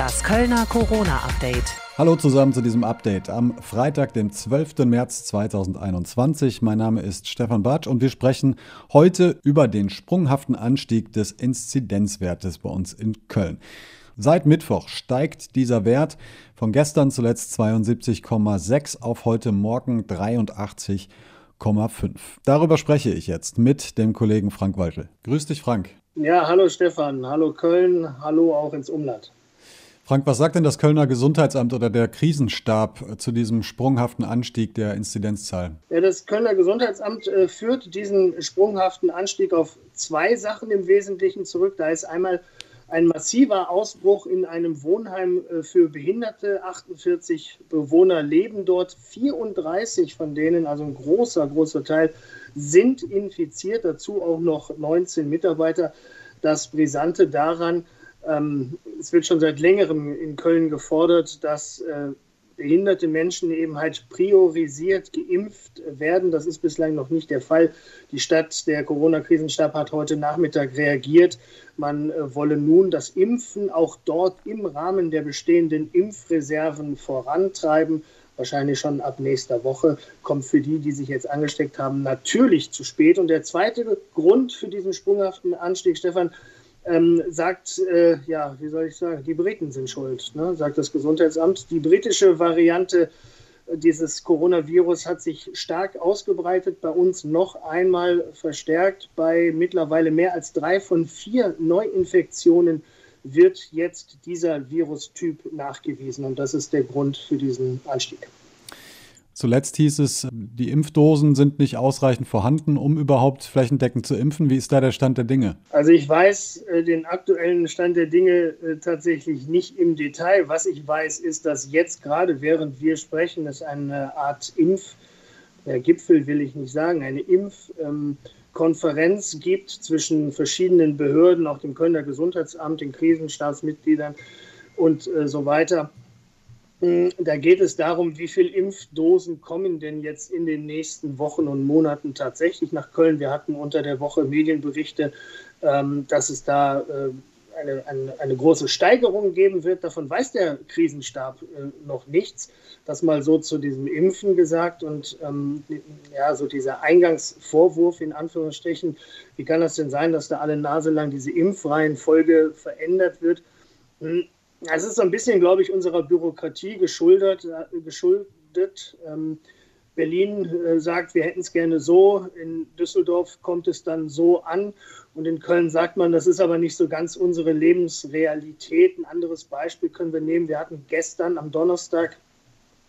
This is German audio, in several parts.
Das Kölner Corona-Update. Hallo zusammen zu diesem Update am Freitag, den 12. März 2021. Mein Name ist Stefan Bartsch und wir sprechen heute über den sprunghaften Anstieg des Inzidenzwertes bei uns in Köln. Seit Mittwoch steigt dieser Wert von gestern zuletzt 72,6 auf heute Morgen 83,5. Darüber spreche ich jetzt mit dem Kollegen Frank Waltel. Grüß dich, Frank. Ja, hallo Stefan, hallo Köln, hallo auch ins Umland. Frank, was sagt denn das Kölner Gesundheitsamt oder der Krisenstab zu diesem sprunghaften Anstieg der Inzidenzzahlen? Das Kölner Gesundheitsamt äh, führt diesen sprunghaften Anstieg auf zwei Sachen im Wesentlichen zurück. Da ist einmal ein massiver Ausbruch in einem Wohnheim äh, für Behinderte. 48 Bewohner leben dort. 34 von denen, also ein großer, großer Teil, sind infiziert. Dazu auch noch 19 Mitarbeiter. Das Brisante daran, ähm, es wird schon seit längerem in Köln gefordert, dass äh, behinderte Menschen eben halt priorisiert geimpft werden. Das ist bislang noch nicht der Fall. Die Stadt, der Corona-Krisenstab hat heute Nachmittag reagiert. Man äh, wolle nun das Impfen auch dort im Rahmen der bestehenden Impfreserven vorantreiben. Wahrscheinlich schon ab nächster Woche kommt für die, die sich jetzt angesteckt haben, natürlich zu spät. Und der zweite Grund für diesen sprunghaften Anstieg, Stefan, ähm, sagt, äh, ja, wie soll ich sagen, die Briten sind schuld, ne, sagt das Gesundheitsamt. Die britische Variante dieses Coronavirus hat sich stark ausgebreitet, bei uns noch einmal verstärkt. Bei mittlerweile mehr als drei von vier Neuinfektionen wird jetzt dieser Virustyp nachgewiesen. Und das ist der Grund für diesen Anstieg. Zuletzt hieß es, die Impfdosen sind nicht ausreichend vorhanden, um überhaupt flächendeckend zu impfen. Wie ist da der Stand der Dinge? Also ich weiß äh, den aktuellen Stand der Dinge äh, tatsächlich nicht im Detail. Was ich weiß, ist, dass jetzt gerade, während wir sprechen, es eine Art Impfgipfel, äh, will ich nicht sagen, eine Impfkonferenz gibt zwischen verschiedenen Behörden, auch dem Kölner Gesundheitsamt, den Krisenstabsmitgliedern und so weiter da geht es darum, wie viele Impfdosen kommen denn jetzt in den nächsten Wochen und Monaten tatsächlich nach Köln. Wir hatten unter der Woche Medienberichte, ähm, dass es da äh, eine, eine, eine, große Steigerung geben wird. Davon weiß der Krisenstab äh, noch nichts. Das mal so zu diesem Impfen gesagt und ähm, ja, so dieser Eingangsvorwurf in Anführungsstrichen. Wie kann das denn sein, dass da alle Nase lang diese Impfreihenfolge verändert wird? Es ist so ein bisschen, glaube ich, unserer Bürokratie geschuldet. Äh, geschuldet. Ähm, Berlin äh, sagt, wir hätten es gerne so, in Düsseldorf kommt es dann so an und in Köln sagt man, das ist aber nicht so ganz unsere Lebensrealität. Ein anderes Beispiel können wir nehmen. Wir hatten gestern am Donnerstag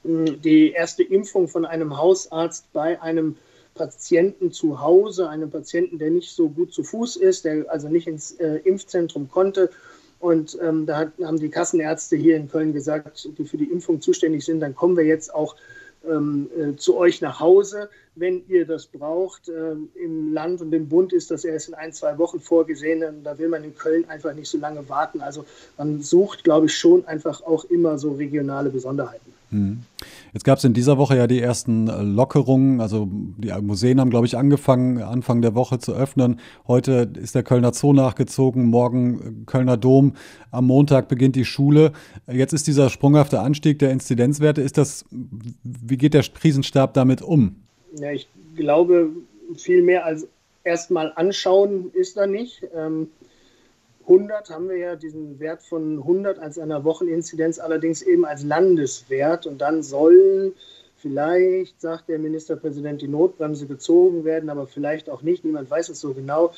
hm, die erste Impfung von einem Hausarzt bei einem Patienten zu Hause, einem Patienten, der nicht so gut zu Fuß ist, der also nicht ins äh, Impfzentrum konnte und ähm, da hat, haben die Kassenärzte hier in Köln gesagt, die für die Impfung zuständig sind, dann kommen wir jetzt auch ähm, äh, zu euch nach Hause, wenn ihr das braucht. Ähm, Im Land und im Bund ist das erst in ein, zwei Wochen vorgesehen. Und da will man in Köln einfach nicht so lange warten. Also man sucht, glaube ich, schon einfach auch immer so regionale Besonderheiten. Mhm. Jetzt gab es in dieser Woche ja die ersten äh, Lockerungen. Also die Museen haben, glaube ich, angefangen, Anfang der Woche zu öffnen. Heute ist der Kölner Zoo nachgezogen, morgen äh, Kölner Dom. Am Montag beginnt die Schule. Jetzt ist dieser sprunghafte Anstieg der Inzidenzwerte. Ist das, wie geht der Krisenstab damit um? Ja, ich glaube, viel mehr als erstmal anschauen ist da nicht. Ähm 100 haben wir ja diesen Wert von 100 als einer Wocheninzidenz, allerdings eben als Landeswert. Und dann sollen vielleicht, sagt der Ministerpräsident, die Notbremse gezogen werden, aber vielleicht auch nicht. Niemand weiß es so genau.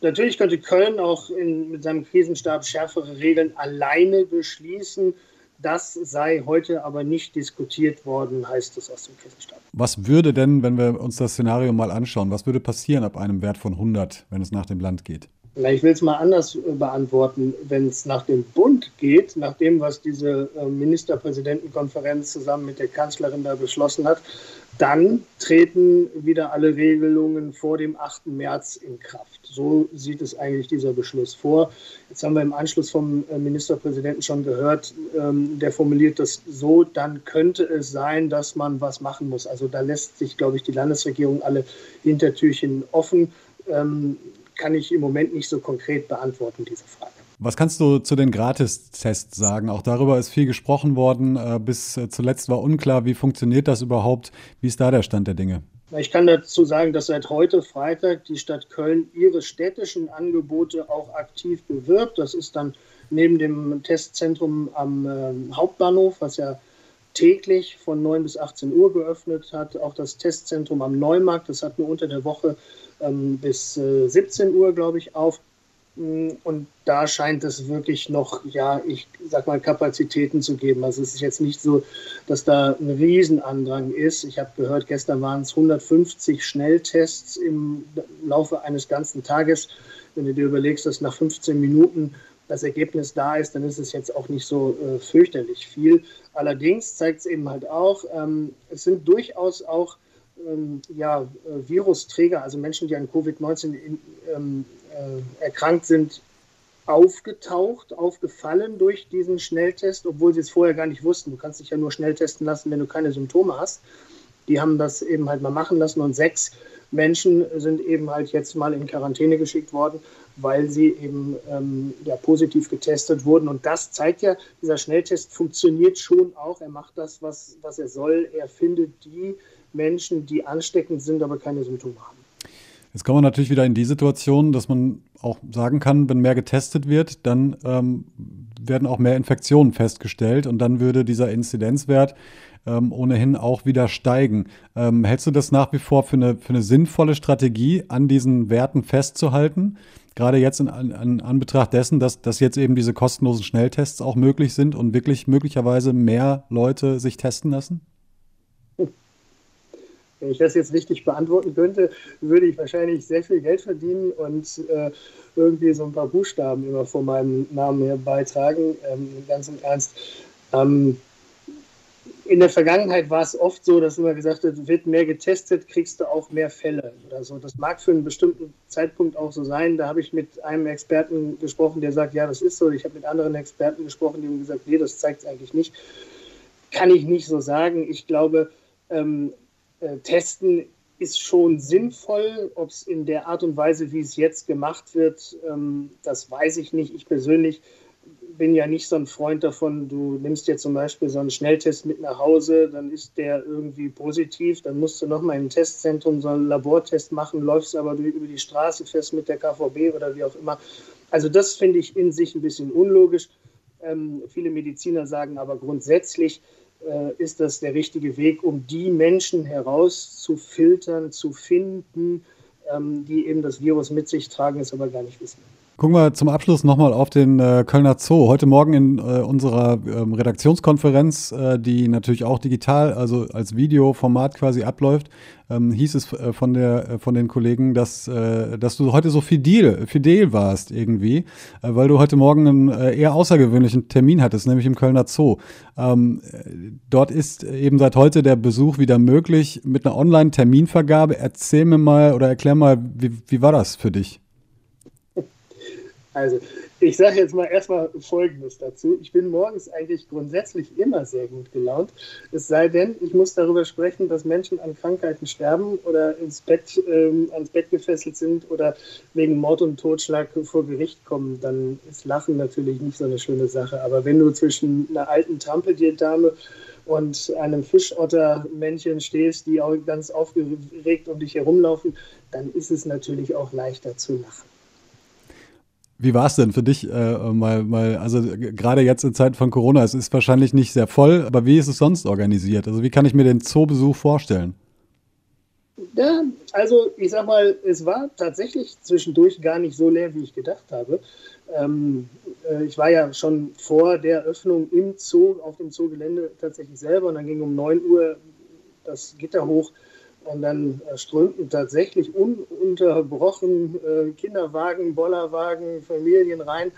Natürlich könnte Köln auch in, mit seinem Krisenstab schärfere Regeln alleine beschließen. Das sei heute aber nicht diskutiert worden, heißt es aus dem Krisenstab. Was würde denn, wenn wir uns das Szenario mal anschauen, was würde passieren ab einem Wert von 100, wenn es nach dem Land geht? Na, ich will es mal anders äh, beantworten. Wenn es nach dem Bund geht, nach dem, was diese äh, Ministerpräsidentenkonferenz zusammen mit der Kanzlerin da beschlossen hat, dann treten wieder alle Regelungen vor dem 8. März in Kraft. So sieht es eigentlich dieser Beschluss vor. Jetzt haben wir im Anschluss vom äh, Ministerpräsidenten schon gehört, ähm, der formuliert das so, dann könnte es sein, dass man was machen muss. Also da lässt sich, glaube ich, die Landesregierung alle Hintertürchen offen. Ähm, kann ich im Moment nicht so konkret beantworten, diese Frage. Was kannst du zu den Gratistests sagen? Auch darüber ist viel gesprochen worden. Äh, bis äh, zuletzt war unklar, wie funktioniert das überhaupt? Wie ist da der Stand der Dinge? Ich kann dazu sagen, dass seit heute Freitag die Stadt Köln ihre städtischen Angebote auch aktiv bewirbt. Das ist dann neben dem Testzentrum am äh, Hauptbahnhof, was ja täglich von 9 bis 18 Uhr geöffnet hat, auch das Testzentrum am Neumarkt, das hat nur unter der Woche ähm, bis äh, 17 Uhr, glaube ich, auf. Mm, und da scheint es wirklich noch, ja, ich sag mal, Kapazitäten zu geben. Also es ist jetzt nicht so, dass da ein Riesenandrang ist. Ich habe gehört, gestern waren es 150 Schnelltests im Laufe eines ganzen Tages. Wenn du dir überlegst, dass nach 15 Minuten das Ergebnis da ist, dann ist es jetzt auch nicht so äh, fürchterlich viel. Allerdings zeigt es eben halt auch, ähm, es sind durchaus auch ähm, ja, äh, Virusträger, also Menschen, die an Covid-19 ähm, äh, erkrankt sind, aufgetaucht, aufgefallen durch diesen Schnelltest, obwohl sie es vorher gar nicht wussten. Du kannst dich ja nur schnell testen lassen, wenn du keine Symptome hast. Die haben das eben halt mal machen lassen und sechs Menschen sind eben halt jetzt mal in Quarantäne geschickt worden, weil sie eben ähm, ja, positiv getestet wurden. Und das zeigt ja, dieser Schnelltest funktioniert schon auch. Er macht das, was, was er soll. Er findet die Menschen, die ansteckend sind, aber keine Symptome haben. Jetzt kommen wir natürlich wieder in die Situation, dass man auch sagen kann, wenn mehr getestet wird, dann ähm, werden auch mehr Infektionen festgestellt und dann würde dieser Inzidenzwert ähm, ohnehin auch wieder steigen. Ähm, hältst du das nach wie vor für eine, für eine sinnvolle Strategie, an diesen Werten festzuhalten? Gerade jetzt in, in Anbetracht dessen, dass, dass jetzt eben diese kostenlosen Schnelltests auch möglich sind und wirklich möglicherweise mehr Leute sich testen lassen? Wenn ich das jetzt richtig beantworten könnte, würde ich wahrscheinlich sehr viel Geld verdienen und äh, irgendwie so ein paar Buchstaben immer vor meinem Namen her beitragen. Ähm, ganz im Ernst. Ähm, in der Vergangenheit war es oft so, dass immer gesagt wird, wird mehr getestet, kriegst du auch mehr Fälle oder so. Das mag für einen bestimmten Zeitpunkt auch so sein. Da habe ich mit einem Experten gesprochen, der sagt, ja, das ist so. Ich habe mit anderen Experten gesprochen, die haben gesagt, nee, das zeigt es eigentlich nicht. Kann ich nicht so sagen. Ich glaube, ähm, äh, testen ist schon sinnvoll. Ob es in der Art und Weise, wie es jetzt gemacht wird, ähm, das weiß ich nicht. Ich persönlich bin ja nicht so ein Freund davon, du nimmst dir zum Beispiel so einen Schnelltest mit nach Hause, dann ist der irgendwie positiv, dann musst du nochmal im Testzentrum so einen Labortest machen, läufst aber über die Straße fest mit der KVB oder wie auch immer. Also das finde ich in sich ein bisschen unlogisch. Ähm, viele Mediziner sagen aber grundsätzlich, ist das der richtige Weg, um die Menschen herauszufiltern, zu finden, ähm, die eben das Virus mit sich tragen, es aber gar nicht wissen. Gucken wir zum Abschluss nochmal auf den äh, Kölner Zoo. Heute Morgen in äh, unserer ähm, Redaktionskonferenz, äh, die natürlich auch digital, also als Videoformat quasi abläuft, ähm, hieß es äh, von, der, äh, von den Kollegen, dass, äh, dass du heute so fidel, fidel warst irgendwie, weil du heute Morgen einen eher außergewöhnlichen Termin hattest, nämlich im Kölner Zoo. Ähm, dort ist eben seit heute der Besuch wieder möglich mit einer Online-Terminvergabe. Erzähl mir mal oder erklär mal, wie, wie war das für dich? Also, ich sage jetzt mal erstmal Folgendes dazu. Ich bin morgens eigentlich grundsätzlich immer sehr gut gelaunt. Es sei denn, ich muss darüber sprechen, dass Menschen an Krankheiten sterben oder ins Bett, ähm, ans Bett gefesselt sind oder wegen Mord und Totschlag vor Gericht kommen. Dann ist Lachen natürlich nicht so eine schöne Sache. Aber wenn du zwischen einer alten Trampeldierdame und einem Fischottermännchen stehst, die auch ganz aufgeregt um dich herumlaufen, dann ist es natürlich auch leichter zu lachen. Wie war es denn für dich äh, mal, mal, also gerade jetzt in Zeiten von Corona, es ist wahrscheinlich nicht sehr voll, aber wie ist es sonst organisiert? Also wie kann ich mir den Zoobesuch vorstellen? Ja, also ich sag mal, es war tatsächlich zwischendurch gar nicht so leer, wie ich gedacht habe. Ähm, äh, ich war ja schon vor der Öffnung im Zoo, auf dem Zoogelände tatsächlich selber und dann ging um 9 Uhr das Gitter hoch und dann äh, strömten tatsächlich ununterbrochen äh, Kinderwagen, Bollerwagen, Familien rein,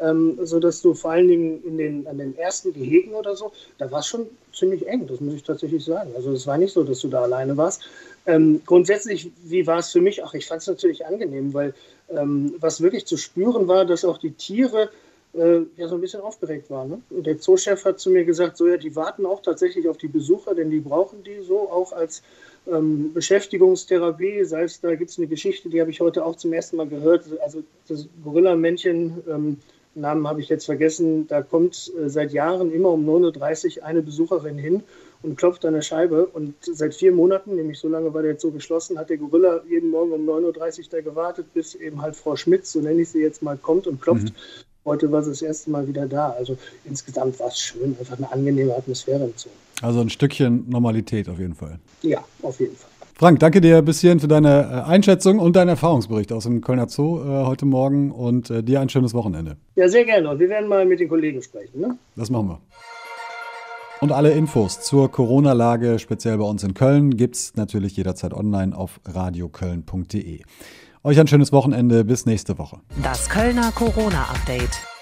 ähm, sodass du vor allen Dingen in den, an den ersten Gehegen oder so, da war es schon ziemlich eng, das muss ich tatsächlich sagen. Also es war nicht so, dass du da alleine warst. Ähm, grundsätzlich, wie war es für mich? Ach, ich fand es natürlich angenehm, weil ähm, was wirklich zu spüren war, dass auch die Tiere äh, ja so ein bisschen aufgeregt waren. Ne? Und der Zoochef hat zu mir gesagt, so ja, die warten auch tatsächlich auf die Besucher, denn die brauchen die so auch als ähm, Beschäftigungstherapie, sei es, da gibt es eine Geschichte, die habe ich heute auch zum ersten Mal gehört. Also das Gorilla-Männchen ähm, Namen habe ich jetzt vergessen, da kommt äh, seit Jahren immer um 9.30 Uhr eine Besucherin hin und klopft an der Scheibe. Und seit vier Monaten, nämlich so lange war der jetzt so geschlossen, hat der Gorilla jeden Morgen um 9.30 Uhr da gewartet, bis eben halt Frau Schmitz, so nenne ich sie jetzt mal, kommt und klopft. Mhm. Heute war sie das erste Mal wieder da. Also insgesamt war es schön, einfach eine angenehme Atmosphäre im Zoo. Also ein Stückchen Normalität auf jeden Fall. Ja, auf jeden Fall. Frank, danke dir bis hierhin für deine äh, Einschätzung und deinen Erfahrungsbericht aus dem Kölner Zoo äh, heute Morgen und äh, dir ein schönes Wochenende. Ja, sehr gerne. Und wir werden mal mit den Kollegen sprechen. Ne? Das machen wir. Und alle Infos zur Corona-Lage, speziell bei uns in Köln, gibt es natürlich jederzeit online auf radioköln.de. Euch ein schönes Wochenende. Bis nächste Woche. Das Kölner Corona-Update.